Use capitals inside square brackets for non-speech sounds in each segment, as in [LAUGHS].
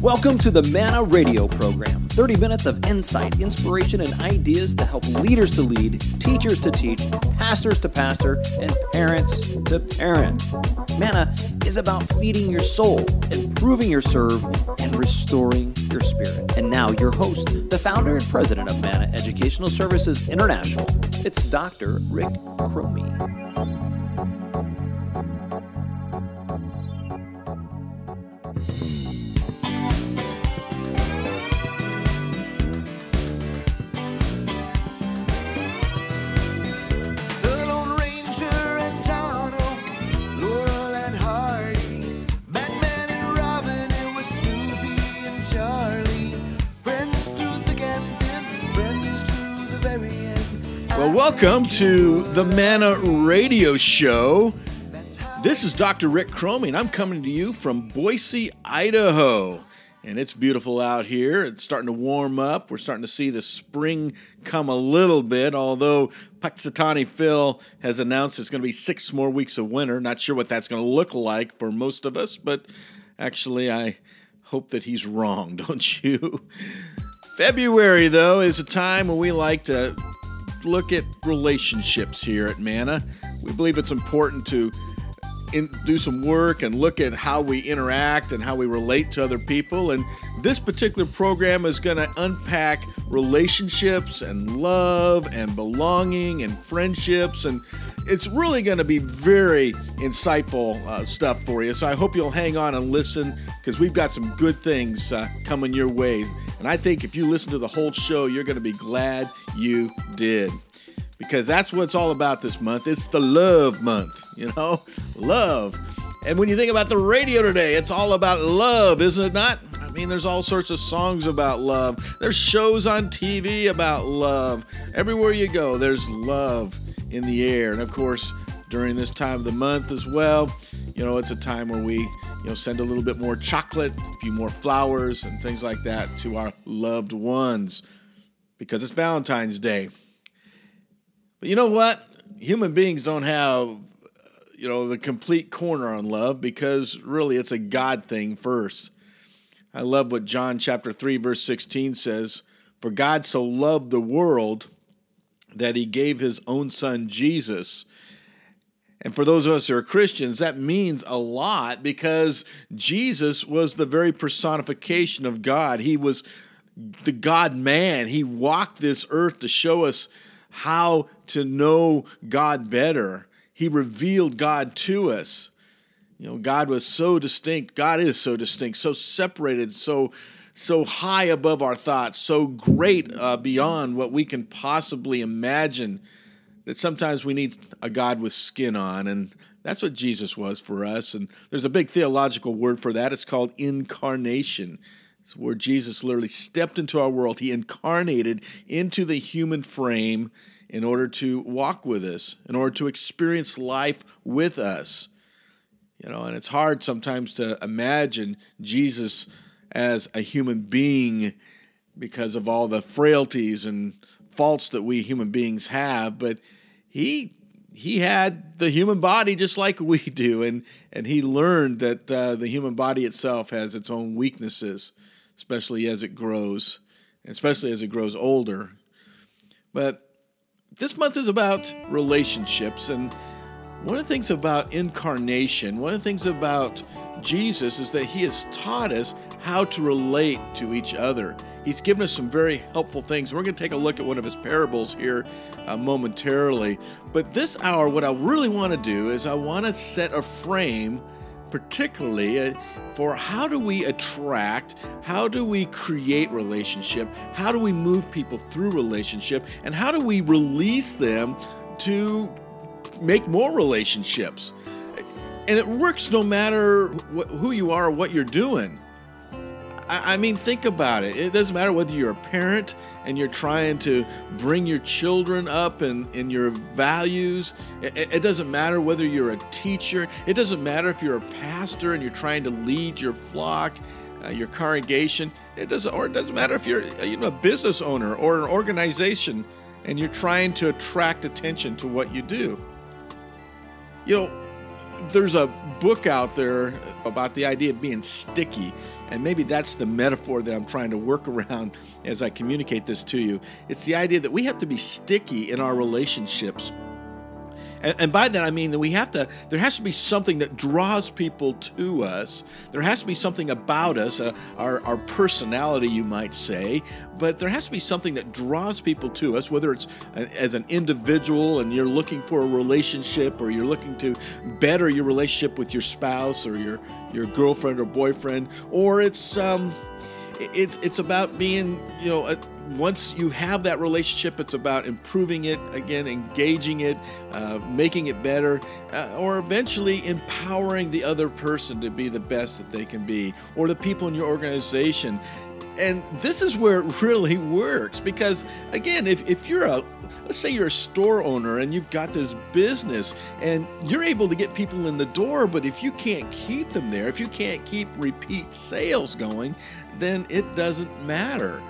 Welcome to the Manna Radio program 30 minutes of insight, inspiration, and ideas to help leaders to lead, teachers to teach, pastors to pastor, and parents to parent. Manna is about feeding your soul, improving your serve, and restoring spirit. And now, your host, the founder and president of Manna Educational Services International, it's Dr. Rick Chromey. Welcome to the Manna Radio Show. This is Dr. Rick Chromey, and I'm coming to you from Boise, Idaho. And it's beautiful out here. It's starting to warm up. We're starting to see the spring come a little bit, although Punxsutawney Phil has announced it's going to be six more weeks of winter. Not sure what that's going to look like for most of us, but actually, I hope that he's wrong, [LAUGHS] don't you? February, though, is a time when we like to look at relationships here at Manna. We believe it's important to in, do some work and look at how we interact and how we relate to other people. And this particular program is going to unpack relationships and love and belonging and friendships. And it's really going to be very insightful uh, stuff for you. So I hope you'll hang on and listen because we've got some good things uh, coming your way. And I think if you listen to the whole show, you're going to be glad you did because that's what it's all about this month. It's the love month, you know? Love. And when you think about the radio today, it's all about love, isn't it not? I mean, there's all sorts of songs about love. There's shows on TV about love. Everywhere you go, there's love in the air. And of course, during this time of the month as well, you know, it's a time where we, you know, send a little bit more chocolate, a few more flowers, and things like that to our loved ones because it's Valentine's Day. But you know what? Human beings don't have, you know, the complete corner on love because really it's a God thing first. I love what John chapter 3 verse 16 says, "For God so loved the world that he gave his own son Jesus." And for those of us who are Christians, that means a lot because Jesus was the very personification of God. He was the God man. He walked this earth to show us how to know God better. He revealed God to us. You know, God was so distinct. God is so distinct, so separated, so so high above our thoughts, so great uh, beyond what we can possibly imagine. That sometimes we need a God with skin on, and that's what Jesus was for us. And there's a big theological word for that. It's called incarnation. It's where Jesus literally stepped into our world. He incarnated into the human frame in order to walk with us, in order to experience life with us. You know, and it's hard sometimes to imagine Jesus as a human being because of all the frailties and faults that we human beings have, but he he had the human body just like we [LAUGHS] do, and and he learned that uh, the human body itself has its own weaknesses, especially as it grows, especially as it grows older. But this month is about relationships, and one of the things about incarnation, one of the things about Jesus is that he has taught us how to relate to each other. He's given us some very helpful things. We're going to take a look at one of his parables here uh, momentarily. But this hour, what I really want to do is I want to set a frame, particularly uh, for how do we attract, how do we create relationship, how do we move people through relationship, and how do we release them to make more relationships. And it works no matter wh- who you are or what you're doing. I, I mean, think about it. It doesn't matter whether you're a parent and you're trying to bring your children up in, in your values. It, it doesn't matter whether you're a teacher. It doesn't matter if you're a pastor and you're trying to lead your flock, uh, your congregation. It doesn't, or it doesn't matter if you're uh, you know, a business owner or an organization. and you're trying to attract attention to what you do. You know, there's a book out there about the idea of being sticky, and maybe that's the metaphor that I'm trying to work around as I communicate this to you. It's the idea that we have to be sticky in our relationships and, and by that I mean that we have to, there has to be something that draws people to us. There has to be something about us, uh, our, our personality, you might say, but there has to be something that draws people to us, whether it's as an individual and you're looking for a relationship or you're looking to better your relationship with your spouse or your, your girlfriend or boyfriend, or it's, um, it's it's about being you know a, once you have that relationship it's about improving it again engaging it uh, making it better uh, or eventually empowering the other person to be the best that they can be or the people in your organization. And this is where it [LAUGHS] really works because again if, if you're a let's say you're a store owner and you've got this business and you're able to get people in the door but if you can't keep them there if you can't keep repeat sales going then it doesn't matter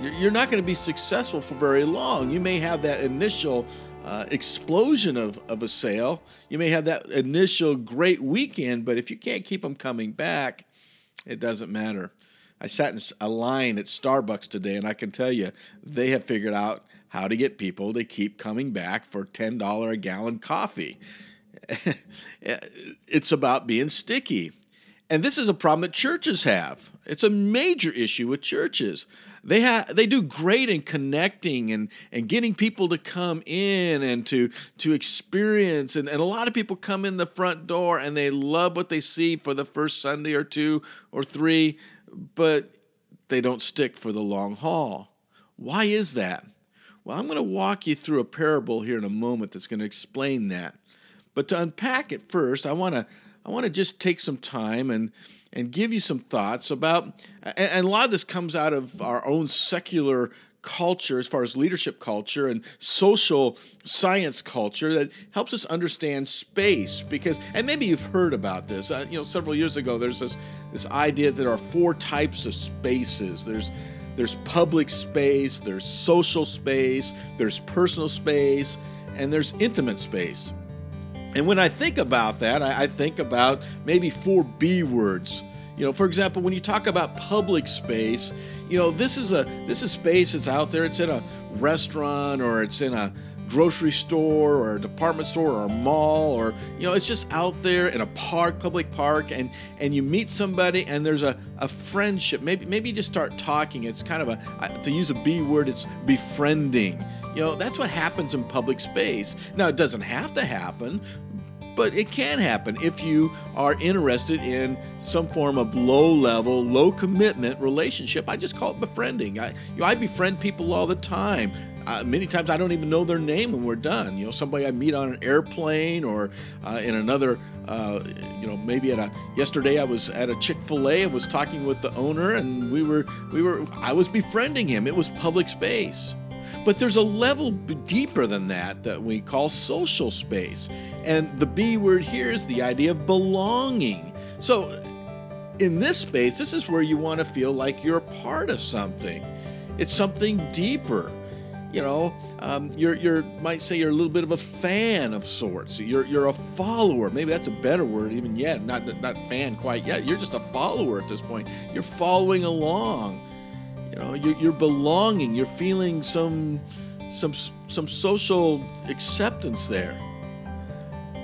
you're not going to be successful for very long you may have that initial uh, explosion of, of a sale you may have that initial great weekend but if you can't keep them coming back it doesn't matter I sat in a line at Starbucks today, and I can tell you they have figured out how to get people to keep coming back for $10 a gallon coffee. [LAUGHS] it's about being sticky. And this is a problem that churches have. It's a major issue with churches. They have they do great in connecting and, and getting people to come in and to to experience and, and a lot of people come in the front door and they love what they see for the first Sunday or two or three, but they don't stick for the long haul. Why is that? Well, I'm going to walk you through a parable here in a moment that's going to explain that. But to unpack it first, I want to I want to just take some time and and give you some thoughts about and, and a lot of this comes out of our own secular culture as far as leadership culture and social science culture that helps us understand space because and maybe you've heard about this uh, you know several years ago there's this this idea that there are four types of spaces there's there's public space, there's social space, there's personal space, and there's intimate space. And when I think about that, I, I think about maybe four B words. You know, for example, when you talk about public space, you know, this is a this is space that's out there. It's in a restaurant or it's in a grocery store or a department store or a mall or you know it's just out there in a park public park and and you meet somebody and there's a, a friendship maybe maybe you just start talking it's kind of a to use a b word it's befriending you know that's what happens in public space now it doesn't have to happen but it can happen if you are interested in some form of low level, low commitment relationship. I just call it befriending. I, you know, I befriend people all the time. Uh, many times I don't even know their name when we're done. You know, somebody I meet on an airplane or uh, in another, uh, you know, maybe at a. Yesterday I was at a Chick Fil A and was talking with the owner, and we were we were I was befriending him. It was public space. But there's a level deeper than that that we call social space. And the B word here is the idea of belonging. So, in this space, this is where you want to feel like you're a part of something. It's something deeper. You know, um, you're you're might say you're a little bit of a fan of sorts. You're you're a follower. Maybe that's a better word even yet. Not not fan quite yet. You're just a follower at this point. You're following along. You know, you're, you're belonging. You're feeling some some some social acceptance there.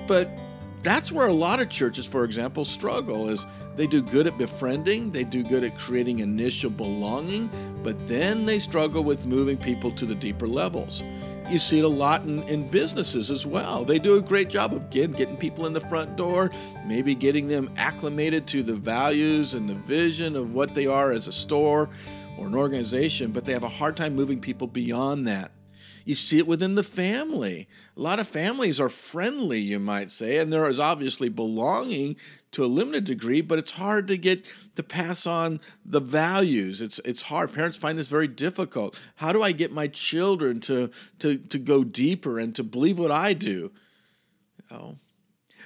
But that's where a lot of churches, for example, struggle is they do good at befriending, they do good at creating initial belonging, but then they struggle with moving people to the deeper levels. You see it a lot in, in businesses as well. They do a great job of getting, getting people in the front door, maybe getting them acclimated to the values and the vision of what they are as a store or an organization, but they have a hard time moving people beyond that. You see it within the family. A lot of families are friendly, you might say, and there is obviously belonging to a limited degree, but it's hard to get to pass on the values. It's it's hard. Parents find this very difficult. How do I get my children to to to go deeper and to believe what I do? Oh.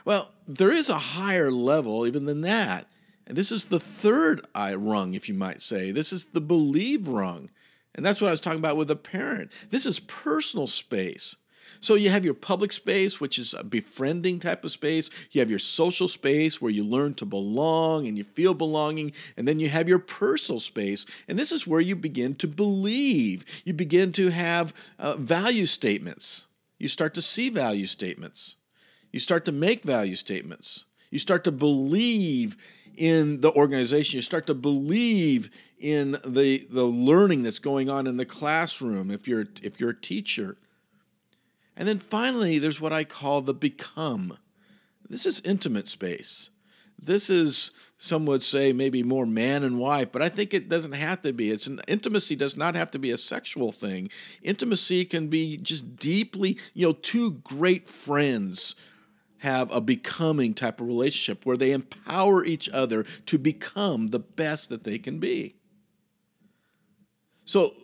Well, there is a higher level even than that. And this is the third I rung, if you might say. This is the believe rung. And that's what I was talking about with a parent. This is personal space. So you have your public space, which is a befriending type of space. You have your social space where you learn to belong and you feel belonging. And then you have your personal space. And this is where you begin to believe. You begin to have uh, value statements. You start to see value statements. You start to make value statements. You start to believe in the organization. You start to believe in the the learning that's going on in the classroom if you're if you're a teacher. And then finally, there's what I call the become. This is intimate space. This is, some would say, maybe more man and wife, but I think it doesn't have to be. It's an intimacy does not have to be a sexual thing. Intimacy can be just deeply, you know, two great friends have a becoming type of relationship where they empower each other to become the best that they can be. So,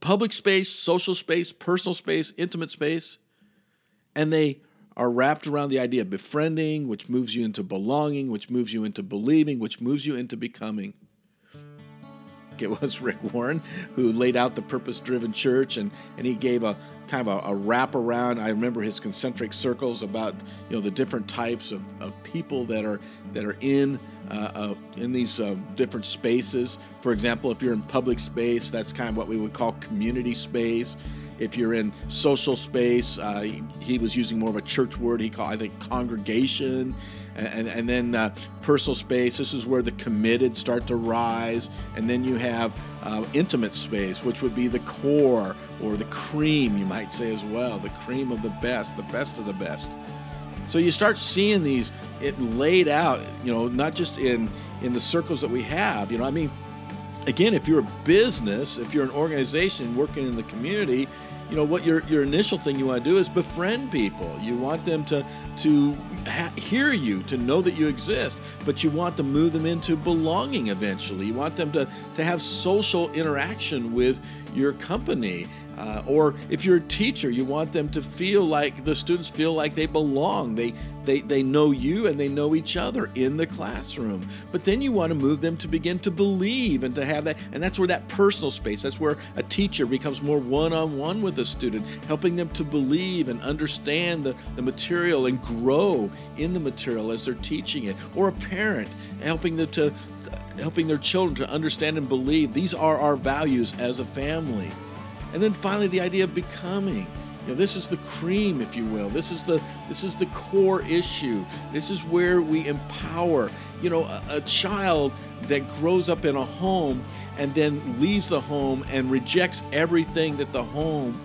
public space, social space, personal space, intimate space, and they are wrapped around the idea of befriending, which moves you into belonging, which moves you into believing, which moves you into becoming. [LAUGHS] It was Rick Warren who laid out the purpose driven church and, and he gave a kind of a, a wrap around. I remember his concentric circles about you know the different types of, of people that are that are in uh, uh, in these uh, different spaces. For example, if you're in public space, that's kind of what we would call community space. If you're in social space, uh, he, he, was using more of a church word. He called, I think, congregation. And, and then uh, personal space. This is where the committed start to rise. And then you have uh, intimate space, which would be the core or the cream, you might say as well, the cream of the best, the best of the best. So you start seeing these it laid out, you know, not just in in the circles that we have. You know, I mean, again, if you're a business, if you're an organization working in the community, you know what your your initial thing you want to do is befriend people. You want them to to ha- hear you, to know that you exist, but you want to move them into belonging eventually. You want them to to have social interaction with your company. Uh, or if you're a teacher, you want them to feel like the students feel like they belong. They, they, they know you and they know each other in the classroom. But then you want to move them to begin to believe and to have that. And that's where that personal space, that's where a teacher becomes more one on one with a student, helping them to believe and understand the, the material and grow in the material as they're teaching it. Or a parent, helping them to, helping their children to understand and believe these are our values as a family. And then finally, the idea of becoming. You know, this is the cream, if you will. This is the this is the core issue. This is where we empower. You know, a, a child that grows up in a home and then leaves the home and rejects everything that the home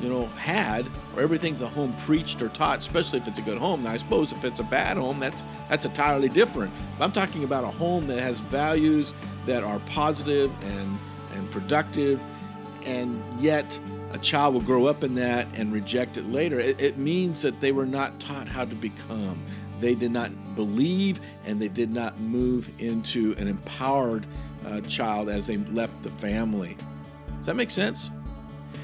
you know, had or everything the home preached or taught, especially if it's a good home. Now, I suppose if it's a bad home, that's that's entirely different. But I'm talking about a home that has values that are positive and and productive and yet a child will grow up in that and reject it later. It, it, means that they were not taught how to become. They did not believe and they did not move into an empowered uh, child as they left the family. Does that make sense?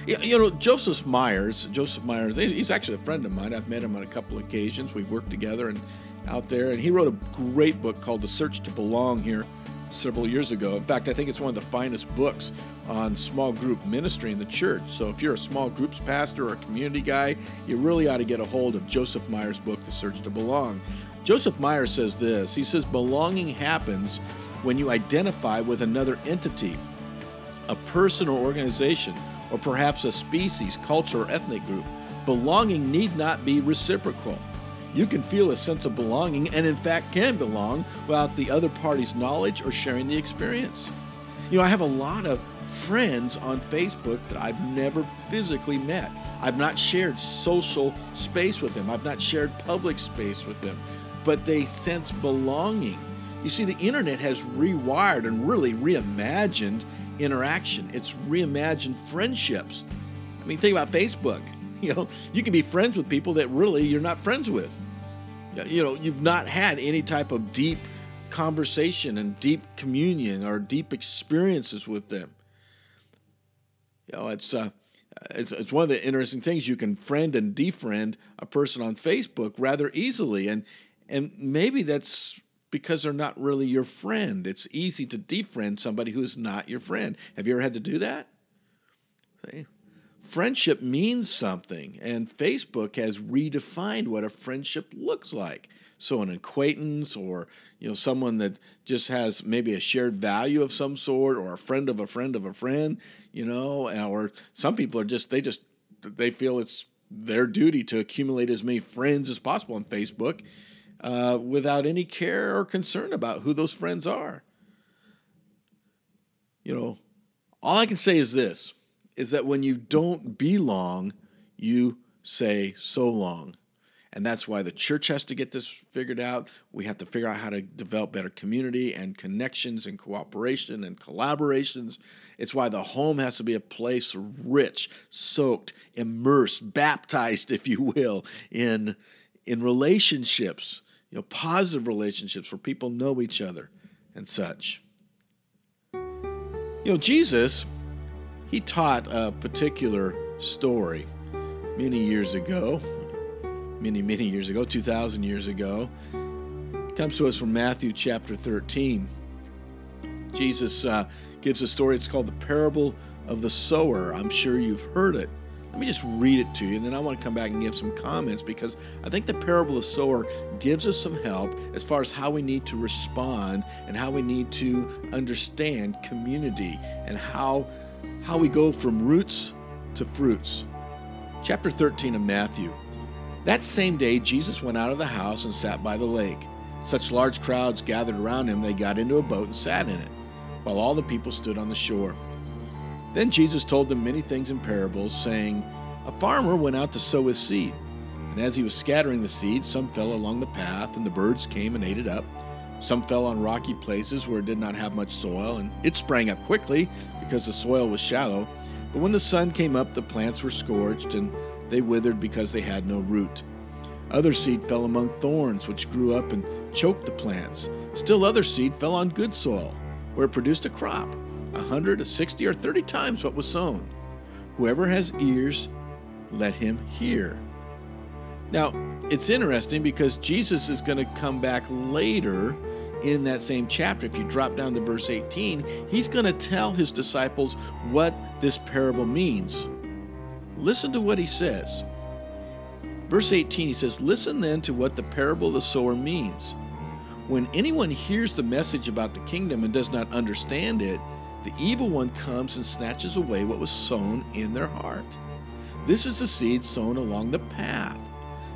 You know, Joseph Myers, Joseph Myers, he's actually a friend of mine. I've met him on a couple occasions. We've worked together and out there, and he wrote a great book called The Search to Belong here several years ago. In fact, I think it's one of the finest books on small group ministry in the church. So if you're a small groups pastor or a community guy, you really ought to get a hold of Joseph Myers' book, The Search to Belong. Joseph Meyer says this He says, Belonging happens when you identify with another entity, a person or organization, or perhaps a species, culture, or ethnic group. Belonging need not be reciprocal. You can feel a sense of belonging and, in fact, can belong without the other party's knowledge or sharing the experience. You know, I have a lot of friends on Facebook that I've never physically met. I've not shared social space with them, I've not shared public space with them, but they sense belonging. You see, the internet has rewired and really reimagined interaction, it's reimagined friendships. I mean, think about Facebook. [LAUGHS] You know, you can be friends with people that really you're not friends with. You know, you've not had any type of deep conversation and deep communion or deep experiences with them. You know, it's uh, it's, it's one of the interesting things you can friend and defriend a person on Facebook rather easily, and and maybe that's because they're not really your friend. It's easy to defriend somebody who's not your friend. Have you ever had to do that? Okay? Friendship means something, and Facebook has redefined what a friendship looks like. So an acquaintance or you know someone that just has maybe a shared value of some sort or a friend of a friend of a friend, you know, or some people are just they just they feel it's their duty to accumulate as many friends as possible on Facebook uh, without any care or concern about who those friends are. You know, all I can say is this is that when you don't belong, you say so long. And that's why the church has to get this figured out. We have to figure out how to develop better community and connections and cooperation and collaborations. It's why the home has to be a place rich, soaked, immersed, baptized, [LAUGHS] if you will, in, in relationships, you know, positive relationships where people know each other and such. You know, Jesus, he taught a particular story many years ago many, many years ago, 2,000 years ago. It comes to us from Matthew chapter 13. Jesus uh, gives a story. It's called the parable of the sower. I'm sure you've heard it. Let me just read it to you, and then I want to come back and give some comments because I think the parable of the sower gives us some help as far as how we need to respond and how we need to understand community and how how we go from roots to fruits. Chapter 13 of Matthew. That same day, Jesus went out of the house and sat by the lake. Such large crowds gathered around him, they got into a boat and sat in it, while all the people stood on the shore. Then Jesus told them many things in parables, saying, A farmer went out to sow his seed. And as he was scattering the seed, some fell along the path, and the birds came and ate it up. Some fell on rocky places where it did not have much soil, and it sprang up quickly because the soil was shallow. But when the sun came up, the plants were scorched, and they withered because they had no root. Other seed fell among thorns, which grew up and choked the plants. Still other seed fell on good soil, where it produced a crop, a hundred, a sixty, or thirty times what was sown. Whoever has ears, let him hear. Now, it's interesting because Jesus is going to come back later in that same chapter. If you drop down to verse 18, he's going to tell his disciples what this parable means. Listen to what he says. Verse 18, he says, Listen then to what the parable of the sower means. When anyone hears the message about the kingdom and does not understand it, the evil one comes and snatches away what was sown in their heart. This is the seed sown along the path.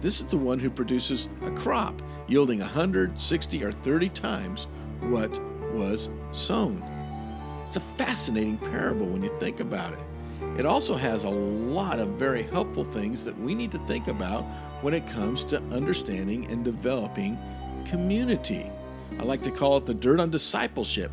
This is the one who produces a crop, yielding a 100, 60, or 30 times what was sown. It's a fascinating parable when you think about it. It also has a lot of very helpful things that we need to think about when it comes to understanding and developing community. I like to call it the dirt on discipleship.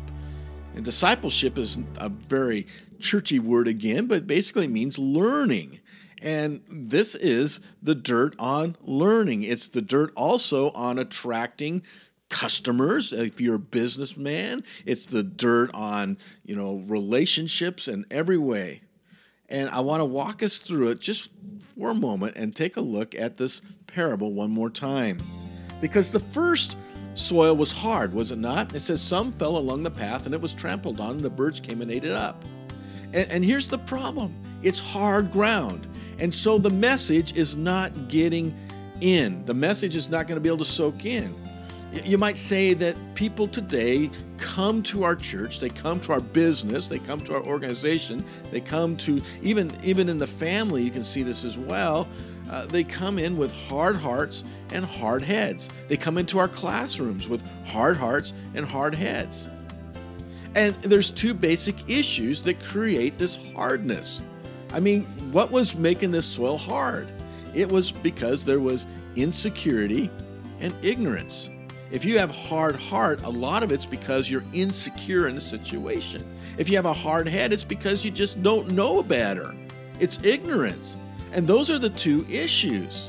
And discipleship is a very churchy word again, but basically means learning. And this is the dirt on learning. It's the dirt also on attracting customers. If you're a businessman it's the dirt on you know relationships in every way. And i want to walk us through it just for a moment and take a look at this parable one more time. Because the first soil was hard was it not? It says some fell along the path and it was trampled on. And the birds came and ate it up. And, and here's the problem it's hard ground and so the message is not getting in the message is not going to be able to soak in you might say that people today come to our church, they come to our business, they come to our organization, they come to even even in the family. You can see this as well. Uh, they come in with hard hearts and hard heads. They come into our classrooms with hard hearts and hard heads. And there's two basic issues that create this hardness. I mean, what was making this soil hard? It was because there was insecurity and ignorance. If you have hard heart, a lot of it's because you're insecure in a situation. If you have a hard head, it's because you just don't know better. it's ignorance. And those are the two issues.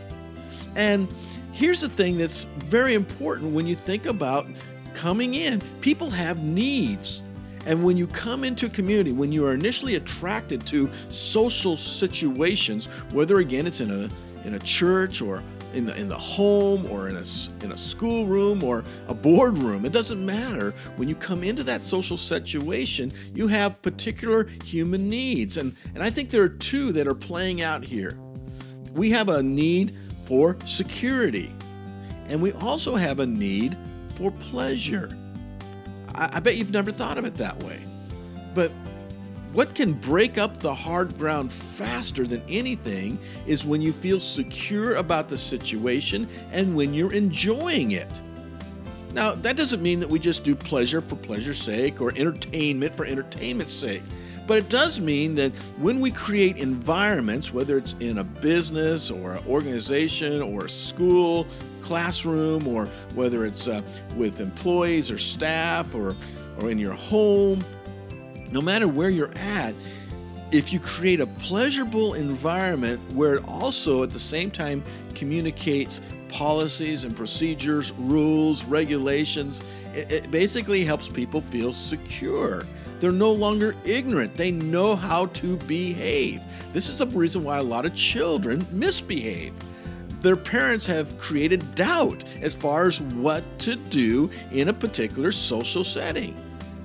And here's the thing that's very important when you think about coming in people have needs. And when you come into community, when you are initially attracted to social situations, whether again it's in a in a church or in the, in the home or in a, in a schoolroom or a boardroom, it doesn't matter. When you come into that social situation, you have particular human needs. And, and I think there are two that are playing out here. We have a need for security, and we also have a need for pleasure. I, I bet you've never thought of it that way. But what can break up the hard ground faster than anything is when you feel secure about the situation and when you're enjoying it. Now, that doesn't mean that we just do pleasure for pleasure's sake or entertainment for entertainment's sake. But it does mean that when we create environments, whether it's in a business or an organization or a school, classroom, or whether it's uh, with employees or staff or, or in your home, no matter where you're at, if you create a pleasurable environment where it also at the same time communicates policies and procedures, rules, regulations, it, it, basically helps people feel secure. They're no longer ignorant, they know how to behave. This is the reason why a lot of children misbehave. Their parents have created doubt as far as what to do in a particular social setting.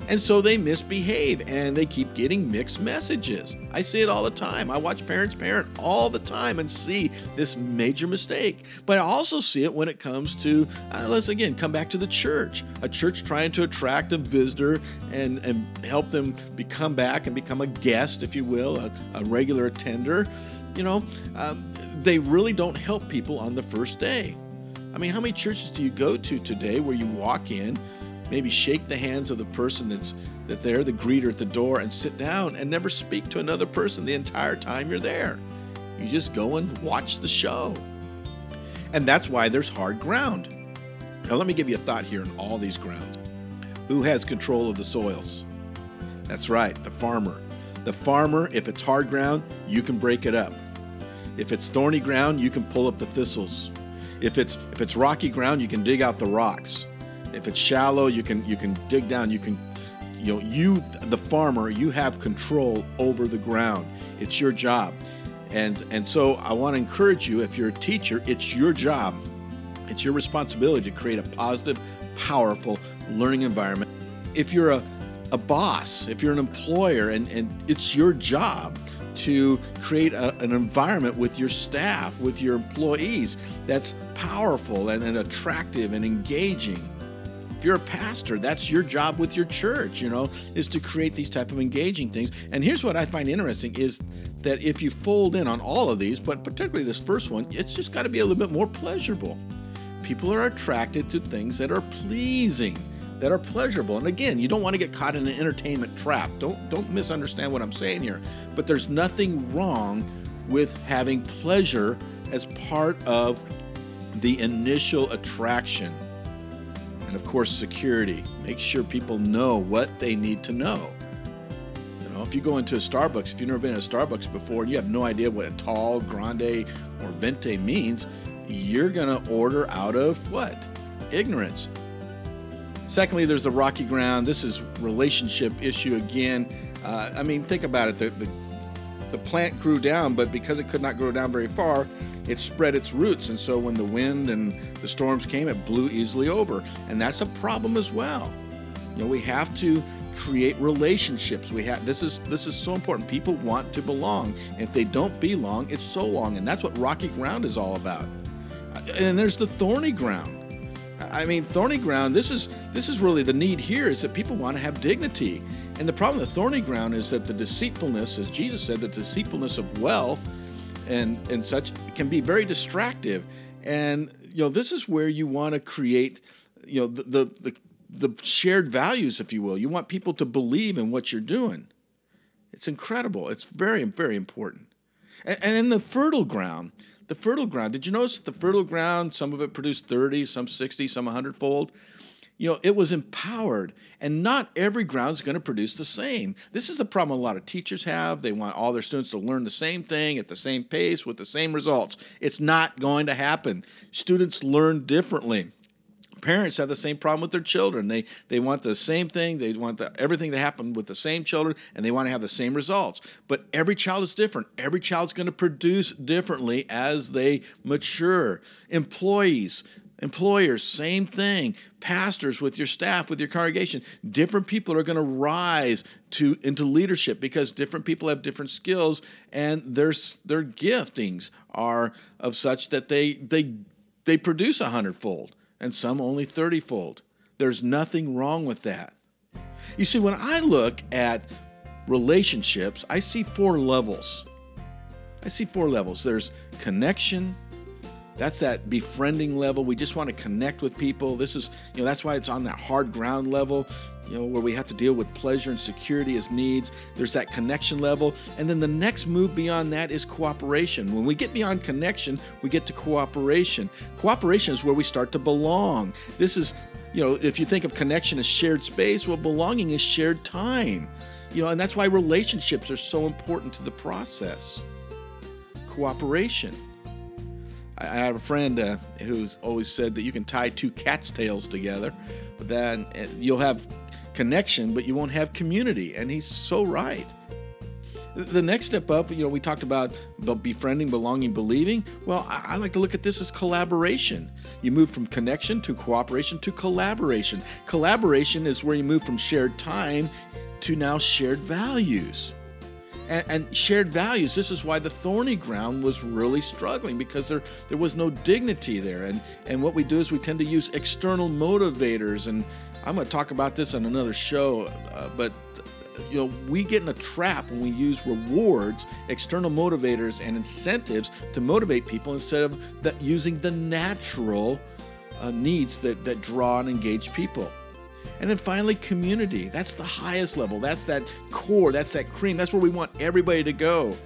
And so they misbehave and they keep getting mixed messages. I see it all the time. I watch parents parent all the time and see this major mistake. But I also see it when it comes to, uh, let's again come back to the church. A church trying to attract a visitor and, and help them become back and become a guest, if you will, a, a regular attender. You know, um, they really don't help people on the first day. I mean, how many churches do you go to today where you walk in? Maybe shake the hands of the person that's that they're the greeter at the door and sit down and never speak to another person the entire time you're there. You just go and watch the show. And that's why there's hard ground. Now let me give you a thought here on all these grounds. Who has control of the soils? That's right, the farmer. The farmer, if it's hard ground, you can break it up. If it's thorny ground, you can pull up the thistles. If it's if it's rocky ground, you can dig out the rocks. If it's shallow, you can you can dig down. You can, you know, you the farmer, you have control over the ground. It's your job, and and so I want to encourage you. If you're a teacher, it's your job. It's your responsibility to create a positive, powerful learning environment. If you're a a boss, if you're an employer, and, and it's your job to create a, an environment with your staff, with your employees that's powerful and, and attractive and engaging. If you're a pastor, that's your job with your church, you know, is to create these type of engaging things. And here's what I find interesting is that if you fold in on all of these, but particularly this first one, it's just got to be a little bit more pleasurable. People are attracted to things that are pleasing that are pleasurable. And again, you don't want to get caught in an entertainment trap. Don't don't misunderstand what I'm saying here. But there's nothing wrong with having pleasure as part of the initial attraction and of course, security. Make sure people know what they need to know. You know, if you go into a Starbucks, if you've never been in a Starbucks before and you have no idea what a tall, grande, or venti means, you're to order out of what? Ignorance. Secondly, there's the rocky ground. This is relationship issue again. Uh, I mean, think about it. The, the, the plant grew down, but because it could not grow down very far, it spread its roots. And so when the wind and the storms came, it blew easily over. And that's a problem as well. You know, we have to create relationships. We have this is this is so important. People want to belong. If they don't belong, it's so long. And that's what rocky ground is all about. Uh, and there's the thorny ground. I mean, thorny ground. This is this is really the need here is that people want to have dignity. And the problem with the thorny ground is that the deceitfulness, as Jesus said, the deceitfulness of wealth and and such can be very distractive. And you know, this is where you want to create, you know, the, the the the shared values, if you will. You want people to believe in what you're doing. It's incredible. It's very very important. And, and in the fertile ground, the fertile ground. Did you notice the fertile ground? Some of it produced 30, some 60, some 100 fold. You know, it was empowered, and not every ground is going to produce the same. This is the problem a lot of teachers have. They want all their students to learn the same thing at the same pace with the same results. It's not going to happen. Students learn differently parents have the same problem with their children. They they want the same thing. They want the, everything to happen with the same children, and they want to have the same results. But every child is different. Every child's going to produce differently as they mature. Employees. Employers, same thing. Pastors with your staff, with your congregation, different people are going to rise to into leadership because different people have different skills and their their giftings are of such that they they they produce a hundredfold and some only thirtyfold. There's nothing wrong with that. You see, when I look at relationships, I see four levels. I see four levels. There's connection. That's that befriending level. We just want to connect with people. This is, you know, that's why it's on that hard ground level you know, where we have to deal with pleasure and security as needs. There's that connection level. And then the next move beyond that is cooperation. When we get beyond connection, we get to cooperation. Cooperation is where we start to belong. This is, you know, if you think of connection as shared space, well, belonging is shared time. You know, and that's why relationships are so important to the process. Cooperation. I have a friend uh, who's always said that you can tie two cat's tails together, but then uh, you'll have connection, but you won't have community. And he's so right. The next step up, you know, we talked about the befriending, belonging, believing. Well, I, like to look at this as collaboration. You move from connection to cooperation to collaboration. Collaboration is where you move from shared time to now shared values. And, and, shared values. This is why the thorny ground was really struggling because there there was no dignity there. And and what we do is we tend to use external motivators and I'm going to talk about this on another show, uh, but you know, we get in a trap when we use rewards, external motivators, and incentives to motivate people instead of the, using the natural uh, needs that, that draw and engage people. And then finally, community. That's the highest level. That's that core. That's that cream. That's where we want everybody to go.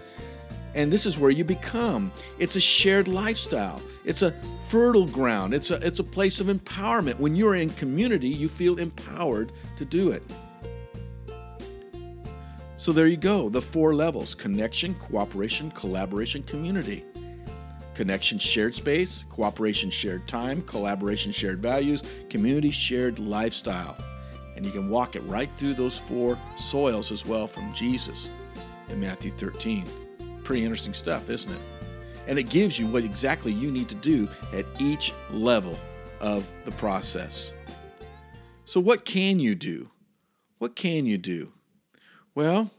And this is where you become. It's a shared lifestyle. It's a fertile ground. It's a, it's a place of empowerment. When you're in community, you feel empowered to do it. So there you go the four levels connection, cooperation, collaboration, community. Connection, shared space, cooperation, shared time, collaboration, shared values, community, shared lifestyle. And you can walk it right through those four soils as well from Jesus in Matthew 13. Pretty interesting stuff, isn't it? and it gives you what exactly you need to do at each level of the process. So, what can you do? What can you do? Well,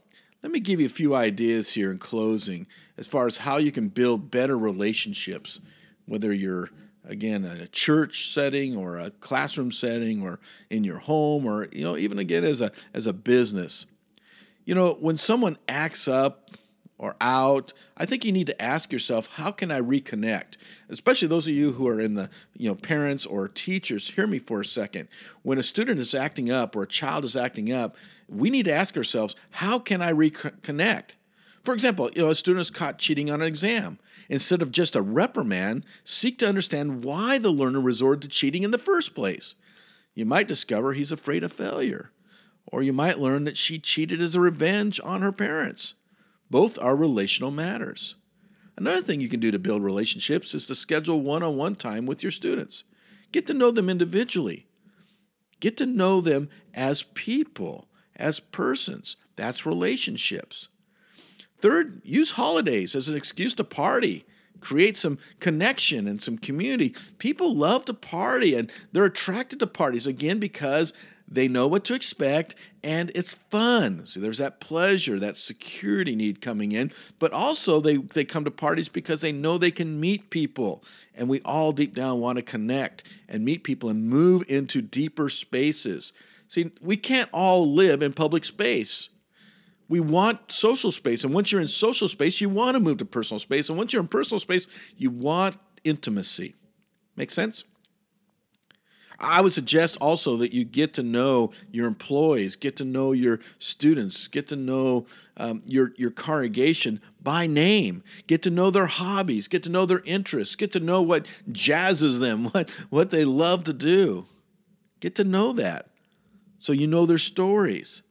let me give you a few ideas here in closing as far as how you can build better relationships, whether you're again in a church setting or a classroom setting or in your home or you know even again as a as a business. You know, when someone acts up or out, I think you need to ask yourself, how can I reconnect? Especially those of you who are in the, you know, parents or teachers, hear me for a second. When a student is acting up or a child is acting up, we need to ask ourselves, how can I reconnect? For example, you know, a student is caught cheating on an exam. Instead of just a reprimand, seek to understand why the learner resorted to cheating in the first place. You might discover he's afraid of failure, or you might learn that she cheated as a revenge on her parents. Both are relational matters. Another thing you can do to build relationships is to schedule one on one time with your students. Get to know them individually. Get to know them as people, as persons. That's relationships. Third, use holidays as an excuse to party. Create some connection and some community. People love to party and they're attracted to parties again because they know what to expect and it's fun. So there's that pleasure, that security need coming in, but also they, they come to parties because they know they can meet people. And we all deep down want to connect and meet people and move into deeper spaces. See, we can't all live in public space. We want social space. And once you're in social space, you want to move to personal space. And once you're in personal space, you want intimacy. Make sense? I would suggest also that you get to know your employees, get to know your students, get to know um, your, your congregation by name, get to know their hobbies, get to know their interests, get to know what jazzes them, [LAUGHS] what, what they love to do. Get to know that so you know their stories.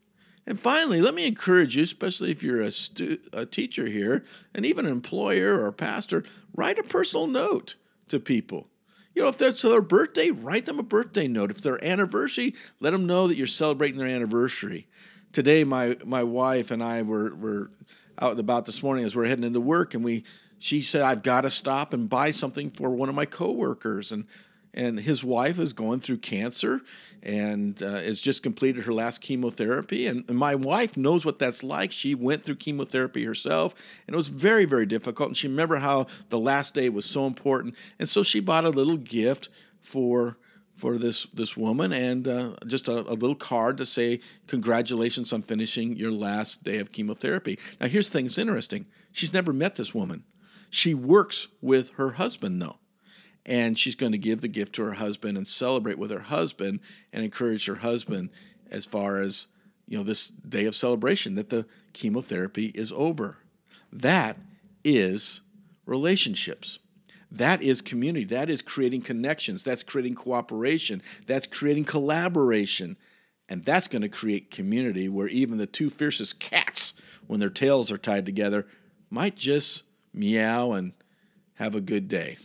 And finally, let me encourage you, especially if you're a, stu- a teacher here and even an employer or a pastor, write a personal note to people. You know, if that's their birthday, write them a birthday note. If their anniversary, let them know that you're celebrating their anniversary. Today, my my wife and I were were out and about this morning as we we're heading into work, and we she said, "I've got to stop and buy something for one of my coworkers." And and his wife is going through cancer and uh, has just completed her last chemotherapy. And, and, my wife knows what that's like. She went through chemotherapy herself, and it was very, very difficult. And she remembered how the last day was so important, and so she bought a little gift for for this this woman and uh, just a, a, little card to say congratulations on finishing your last day of chemotherapy. Now here's the thing that's interesting. She's never met this woman. She works with her husband though and she's going to give the gift to her husband and celebrate with her husband and encourage her husband as far as you know this day of celebration that the chemotherapy is over. That is relationships. That is community. That is creating connections. That's creating cooperation. That's creating collaboration. And that's going to create community where even the two fiercest cats when their tails are tied together might just meow and have a good day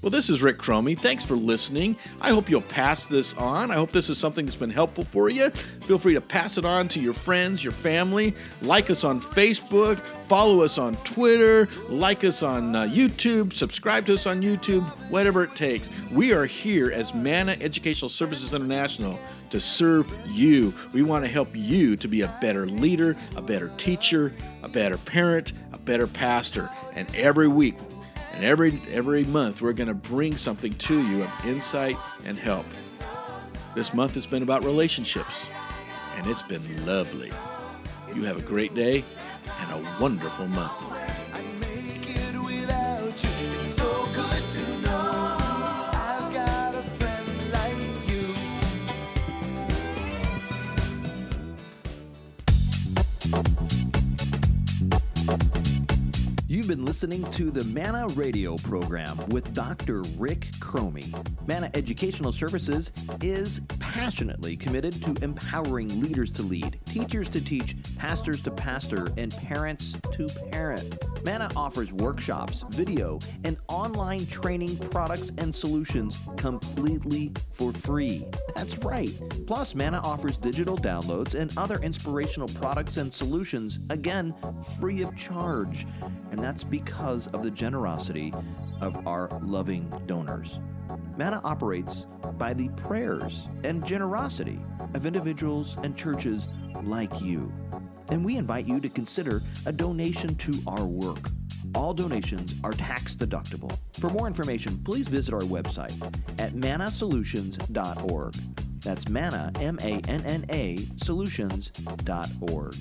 well, this is Rick Chromey. Thanks for listening. I hope you'll pass this on. I hope this is something that's been helpful for you. Feel free to pass it on to your friends, your family. Like us on Facebook, follow us on Twitter, like us on uh, YouTube, subscribe to us on YouTube, whatever it takes. We are here as Manna Educational Services International to serve you. We want to help you to be a better leader, a better teacher, a better parent, a better pastor. And every week, and every every month we're going to bring something to you of insight and help. This month has been about relationships, and it's been lovely. You have a great day and a wonderful month. You've been listening to the Manna Radio program with Dr. Rick Chromey. Manna Educational Services is passionately committed to empowering leaders to lead, teachers to teach, pastors to pastor, and parents to parent. Manna offers workshops, video, and online training products and solutions completely for free. That's right. Plus, Manna offers digital downloads and other inspirational products and solutions, again, free of charge. And that's because of the generosity of our loving donors. Manna operates by the prayers and generosity of individuals and churches like you. And we invite you to consider a donation to our work. All donations are tax deductible. For more information, please visit our website at mannasolutions.org. That's manna, M A N N A, solutions.org.